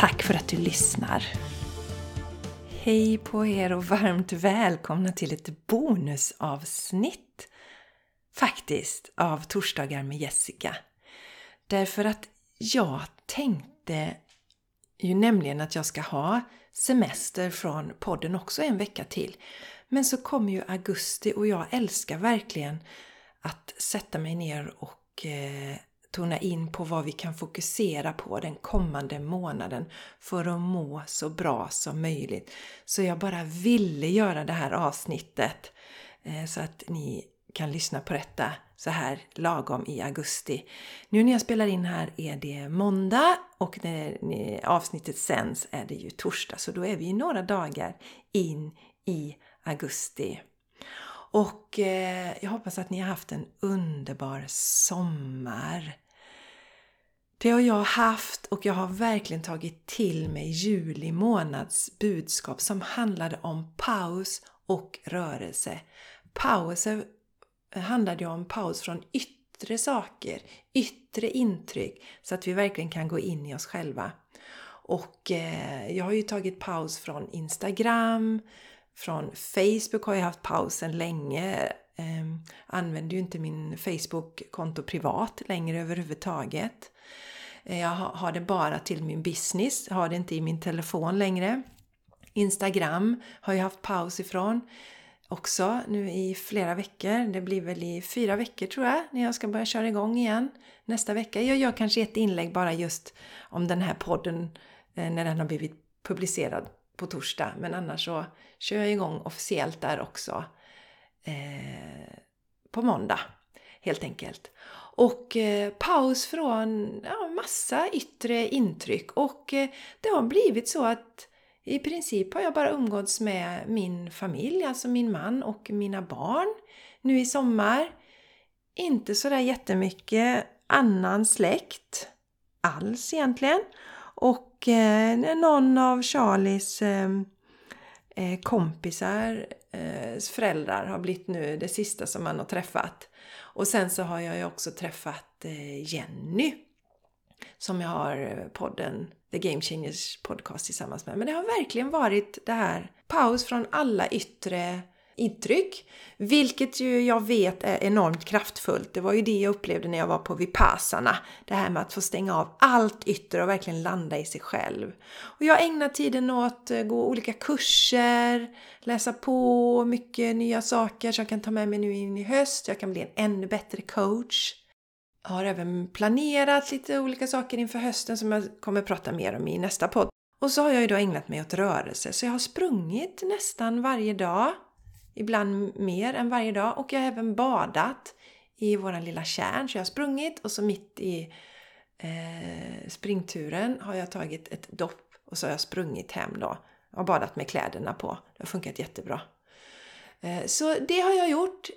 Tack för att du lyssnar! Hej på er och varmt välkomna till ett bonusavsnitt faktiskt av Torsdagar med Jessica. Därför att jag tänkte ju nämligen att jag ska ha semester från podden också en vecka till. Men så kommer ju augusti och jag älskar verkligen att sätta mig ner och eh, tona in på vad vi kan fokusera på den kommande månaden för att må så bra som möjligt. Så jag bara ville göra det här avsnittet eh, så att ni kan lyssna på detta så här lagom i augusti. Nu när jag spelar in här är det måndag och när avsnittet sänds är det ju torsdag så då är vi några dagar in i augusti. Och eh, jag hoppas att ni har haft en underbar sommar. Det har jag haft och jag har verkligen tagit till mig juli månads budskap som handlade om paus och rörelse. Pauser handlade om paus från yttre saker, yttre intryck så att vi verkligen kan gå in i oss själva. Och eh, jag har ju tagit paus från Instagram, från Facebook har jag haft pausen länge. Eh, använder ju inte min Facebook-konto privat längre överhuvudtaget. Eh, jag har det bara till min business, har det inte i min telefon längre. Instagram har jag haft paus ifrån också nu i flera veckor. Det blir väl i fyra veckor tror jag när jag ska börja köra igång igen nästa vecka. Jag gör kanske ett inlägg bara just om den här podden eh, när den har blivit publicerad på torsdag. Men annars så kör jag igång officiellt där också eh, på måndag helt enkelt. Och eh, paus från ja, massa yttre intryck och eh, det har blivit så att i princip har jag bara umgåtts med min familj, alltså min man och mina barn nu i sommar. Inte sådär jättemycket annan släkt alls egentligen. Och eh, någon av Charlies ehm, eh, kompisar eh, föräldrar har blivit nu det sista som man har träffat. Och sen så har jag ju också träffat eh, Jenny som jag har eh, podden The Game Changers podcast tillsammans med. Men det har verkligen varit det här paus från alla yttre intryck. Vilket ju jag vet är enormt kraftfullt. Det var ju det jag upplevde när jag var på Vipassana. Det här med att få stänga av allt yttre och verkligen landa i sig själv. Och jag ägnar tiden åt att gå olika kurser, läsa på mycket nya saker som jag kan ta med mig nu in i höst. Jag kan bli en ännu bättre coach. Jag har även planerat lite olika saker inför hösten som jag kommer prata mer om i nästa podd. Och så har jag ju då ägnat mig åt rörelse, så jag har sprungit nästan varje dag ibland mer än varje dag. Och jag har även badat i våran lilla kärn. Så jag har sprungit och så mitt i eh, springturen har jag tagit ett dopp och så har jag sprungit hem då. Och badat med kläderna på. Det har funkat jättebra. Eh, så det har jag gjort.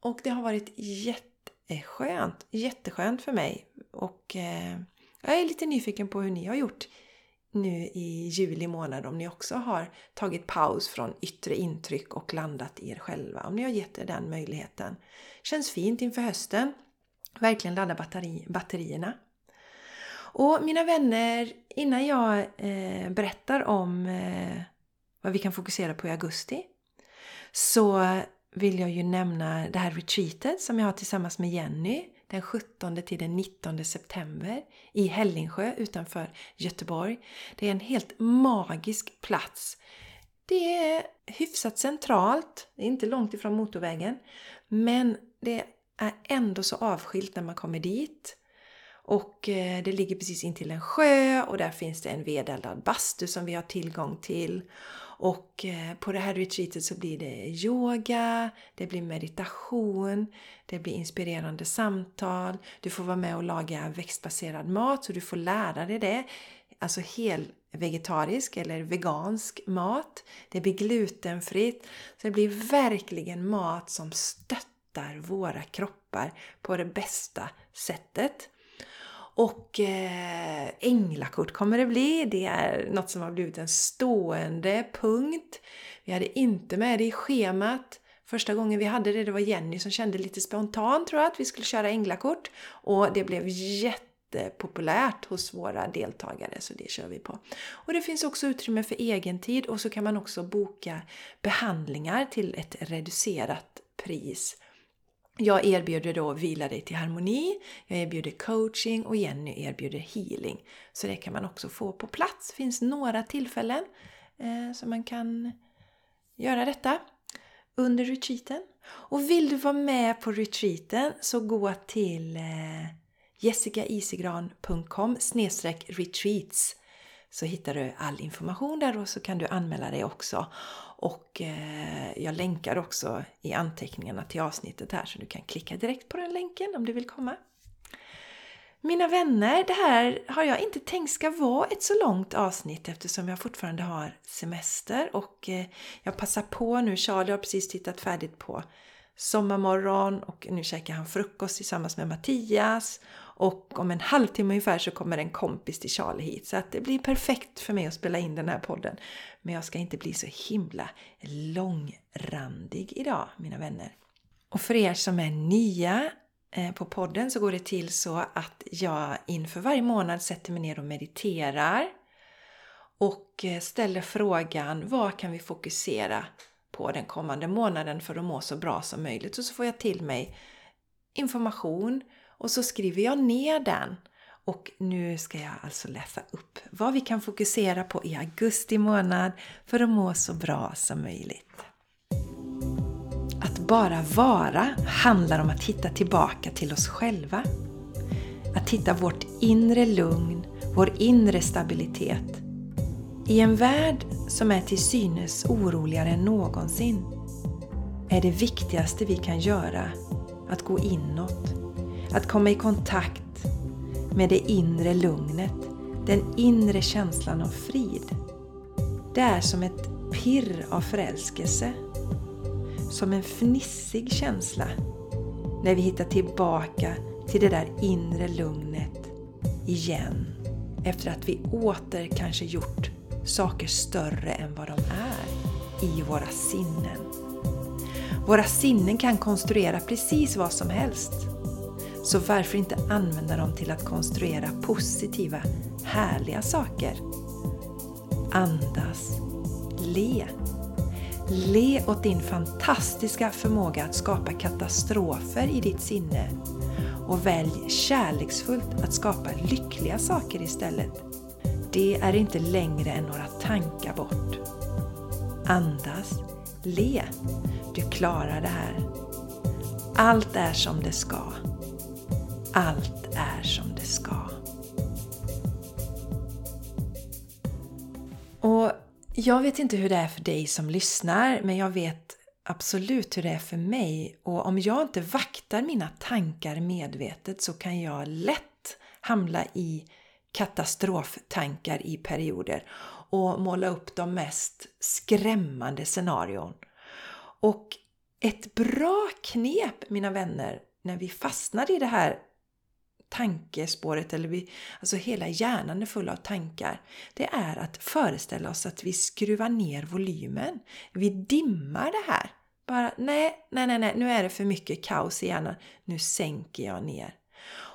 Och det har varit jätteskönt. Jätteskönt för mig. Och eh, jag är lite nyfiken på hur ni har gjort nu i juli månad om ni också har tagit paus från yttre intryck och landat i er själva. Om ni har gett er den möjligheten. Känns fint inför hösten. Verkligen ladda batteri batterierna. Och mina vänner, innan jag eh, berättar om eh, vad vi kan fokusera på i augusti så vill jag ju nämna det här retreatet som jag har tillsammans med Jenny den 17 till den 19 september i Hällingsjö utanför Göteborg. Det är en helt magisk plats. Det är hyfsat centralt, det är inte långt ifrån motorvägen, men det är ändå så avskilt när man kommer dit. Och eh, det ligger precis intill en sjö och där finns det en vedeldad bastu som vi har tillgång till. Och eh, på det här retreatet så blir det yoga, det blir meditation, det blir inspirerande samtal, du får vara med och laga växtbaserad mat så du får lära dig det. alltså hel vegetarisk eller vegansk mat. Det blir glutenfritt. Så det blir verkligen mat som stöttar våra kroppar på det bästa sättet. Och eh, änglakort kommer det bli. Det är något som har blivit en stående punkt. Vi hade inte med det i schemat. Första gången vi hade det, det var Jenny som kände lite spontant tror jag att vi skulle köra änglakort. Och det blev jättepopulärt hos våra deltagare så det kör vi på. Och det finns också utrymme för egen tid och så kan man också boka behandlingar till ett reducerat pris. Jag erbjuder då Vila dig till harmoni, jag erbjuder coaching och Jenny erbjuder healing. Så det kan man också få på plats. Det finns några tillfällen eh, som man kan göra detta under retreaten. Och vill du vara med på retreaten så gå till eh, jessicaisigran.com retreats så hittar du all information där och så kan du anmäla dig också. Och eh, jag länkar också i anteckningarna till avsnittet här så du kan klicka direkt på den länken om du vill komma. Mina vänner, det här har jag inte tänkt ska vara ett så långt avsnitt eftersom jag fortfarande har semester och eh, jag passar på nu. Charlie har precis tittat färdigt på Sommarmorgon och nu käkar han frukost tillsammans med Mattias och om en halvtimme ungefär så kommer en kompis till Charlie hit. Så att det blir perfekt för mig att spela in den här podden. Men jag ska inte bli så himla långrandig idag, mina vänner. Och för er som är nya eh, på podden så går det till så att jag inför varje månad sätter mig ner och mediterar och eh, ställer frågan vad kan vi fokusera på den kommande månaden för att må så bra som möjligt. Och så får jag till mig information och så skriver jag ner den. Och nu ska jag alltså läsa upp vad vi kan fokusera på i augusti månad för att må så bra som möjligt. Att bara vara handlar om att hitta tillbaka till oss själva. Att hitta vårt inre lugn, vår inre stabilitet. I en värld som är till synes oroligare än någonsin är det viktigaste vi kan göra att gå inåt att komma i kontakt med det inre lugnet, den inre känslan av frid. Det är som ett pirr av förälskelse. Som en fnissig känsla när vi hittar tillbaka till det där inre lugnet igen. Efter att vi åter kanske gjort saker större än vad de är i våra sinnen. Våra sinnen kan konstruera precis vad som helst. Så varför inte använda dem till att konstruera positiva, härliga saker? Andas. Le. Le åt din fantastiska förmåga att skapa katastrofer i ditt sinne och välj kärleksfullt att skapa lyckliga saker istället. Det är inte längre än några tankar bort. Andas. Le. Du klarar det här. Allt är som det ska. Allt är som det ska. Och jag vet inte hur det är för dig som lyssnar, men jag vet absolut hur det är för mig. Och om jag inte vaktar mina tankar medvetet så kan jag lätt hamna i katastroftankar i perioder och måla upp de mest skrämmande scenarion. Och ett bra knep, mina vänner, när vi fastnar i det här tankespåret, eller vi, alltså hela hjärnan är full av tankar, det är att föreställa oss att vi skruvar ner volymen. Vi dimmar det här. Bara nej, nej, nej, nej, nu är det för mycket kaos i hjärnan. Nu sänker jag ner.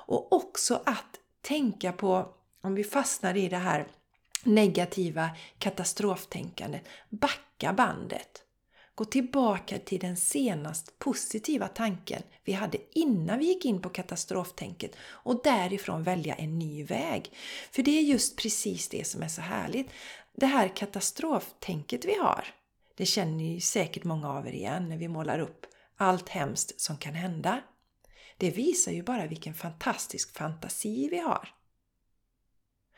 Och också att tänka på, om vi fastnar i det här negativa katastroftänkandet, backa bandet. Gå tillbaka till den senast positiva tanken vi hade innan vi gick in på katastroftänket och därifrån välja en ny väg. För det är just precis det som är så härligt. Det här katastroftänket vi har, det känner ju säkert många av er igen när vi målar upp allt hemskt som kan hända. Det visar ju bara vilken fantastisk fantasi vi har.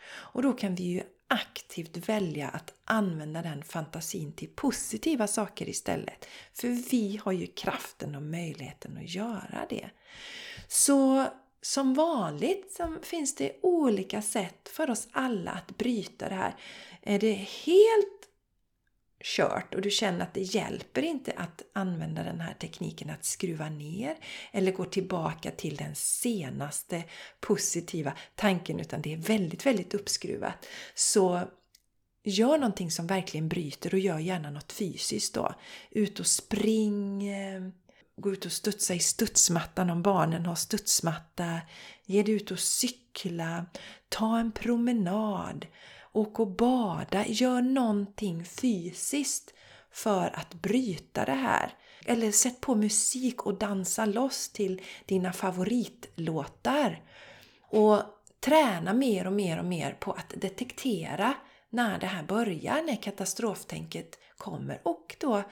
Och då kan vi ju aktivt välja att använda den fantasin till positiva saker istället. För vi har ju kraften och möjligheten att göra det. Så som vanligt så finns det olika sätt för oss alla att bryta det här. Är det helt kört och du känner att det hjälper inte att använda den här tekniken att skruva ner eller gå tillbaka till den senaste positiva tanken utan det är väldigt, väldigt uppskruvat. Så gör någonting som verkligen bryter och gör gärna något fysiskt då. Ut och spring, eh, gå ut och studsa i studsmattan om barnen har studsmatta. Ge dig ut och cykla, ta en promenad, åk och bada. Gör någonting fysiskt för att bryta det här. Eller sätt på musik och dansa loss till dina favoritlåtar. Och träna mer och mer och mer på att detektera när det här börjar, när katastroftänket kommer och då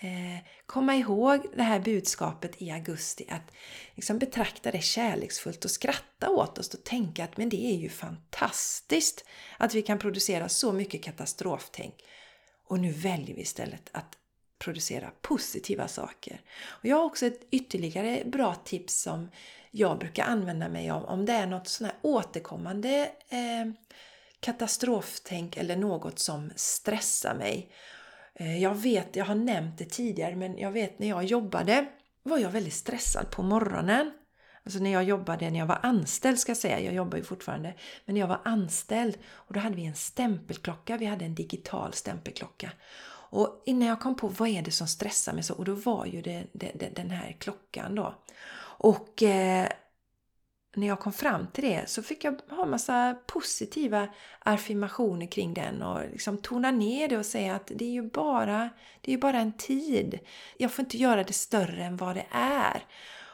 Eh, komma ihåg det här budskapet i augusti att liksom betrakta det kärleksfullt och skratta åt oss och tänka att men det är ju fantastiskt att vi kan producera så mycket katastroftänk. Och nu väljer vi istället att producera positiva saker. Och jag har också ett ytterligare bra tips som jag brukar använda mig av om det är något sån här återkommande eh, katastroftänk eller något som stressar mig. Eh, jag vet, jag har nämnt det tidigare, men jag vet när jag jobbade var jag väldigt stressad på morgonen. Alltså när jag jobbade, när jag var anställd ska jag säga, jag jobbar ju fortfarande, men när jag var anställd och då hade vi en stämpelklocka, vi hade en digital stämpelklocka. Och innan jag kom på vad är det som stressar mig så, och då var ju det, det, det den här klockan då. Och eh, när jag kom fram till det så fick jag ha en massa positiva affirmationer kring den och liksom tona ner det och säga att det är ju bara, det är bara en tid. Jag får inte göra det större än vad det är.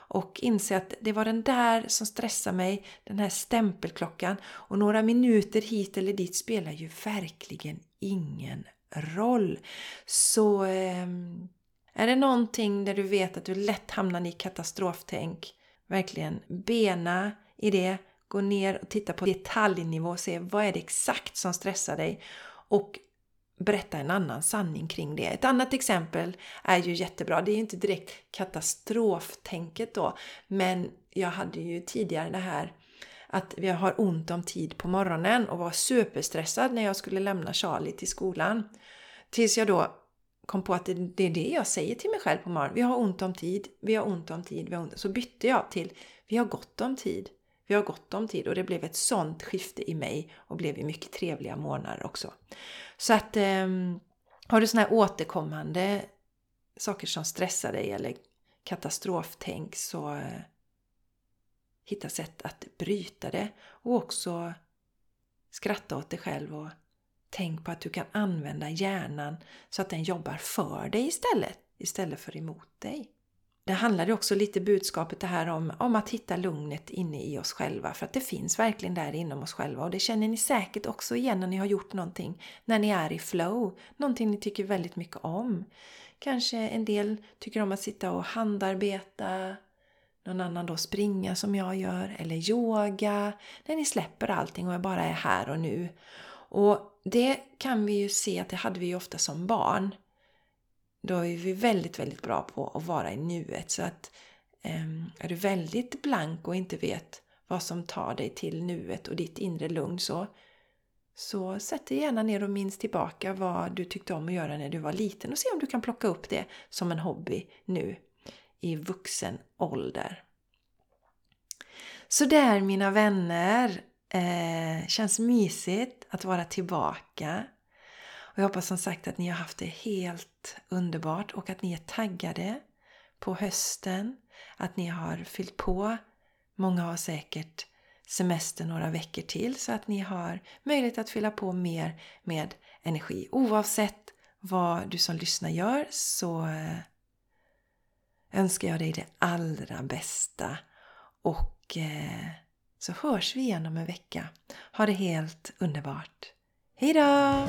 Och inse att det var den där som stressade mig, den här stämpelklockan. Och några minuter hit eller dit spelar ju verkligen ingen roll. Så ehm, är det någonting där du vet att du lätt hamnar i katastroftänk verkligen bena i det, gå ner och titta på detaljnivå och se vad är det exakt som stressar dig och berätta en annan sanning kring det. Ett annat exempel är ju jättebra. Det är ju inte direkt katastroftänket då, men jag hade ju tidigare det här att vi har ont om tid på morgonen och var superstressad när jag skulle lämna Charlie till skolan. Tills jag då kom på att det, det, är det jag säger till mig själv på morgonen. Vi har ont om tid, vi har ont om tid, vi har ont. Så bytte jag till vi har gott om tid. Vi har gott om tid och det blev ett sånt skifte i mig och blev ju mycket trevliga månader också. Så att eh, har du sådana här återkommande saker som stressar dig eller katastroftänk så eh, hitta sätt att bryta det och också skratta åt dig själv och Tänk på att du kan använda hjärnan så att den jobbar för dig istället, istället för emot dig. Det handlar ju också lite budskapet det här om, om att hitta lugnet inne i oss själva. För att det finns verkligen där inom oss själva. Och det känner ni säkert också igen när ni har gjort någonting. När ni är i flow. Någonting ni tycker väldigt mycket om. Kanske en del tycker om att sitta och handarbeta. Någon annan då springa som jag gör. Eller yoga. När ni släpper allting och bara är här och nu. Och det kan vi ju se att det hade vi ju ofta som barn. Då är vi väldigt, väldigt bra på att vara i nuet. Så att ehm, är du väldigt blank och inte vet vad som tar dig till nuet och ditt inre lugn så, så sätt dig gärna ner och minns tillbaka vad du tyckte om att göra när du var liten och se om du kan plocka upp det som en hobby nu i vuxen ålder. Så där mina vänner, Eh, känns mysigt att vara tillbaka. Och jag hoppas som sagt att ni har haft det helt underbart och att ni är taggade på hösten. Att ni har fyllt på. Många har säkert semester några veckor till så att ni har möjlighet att fylla på mer med energi. Oavsett vad du som lyssnar gör så eh, önskar jag dig det allra bästa. Och eh, så hörs vi igen om en vecka. Ha det helt underbart. Hejdå!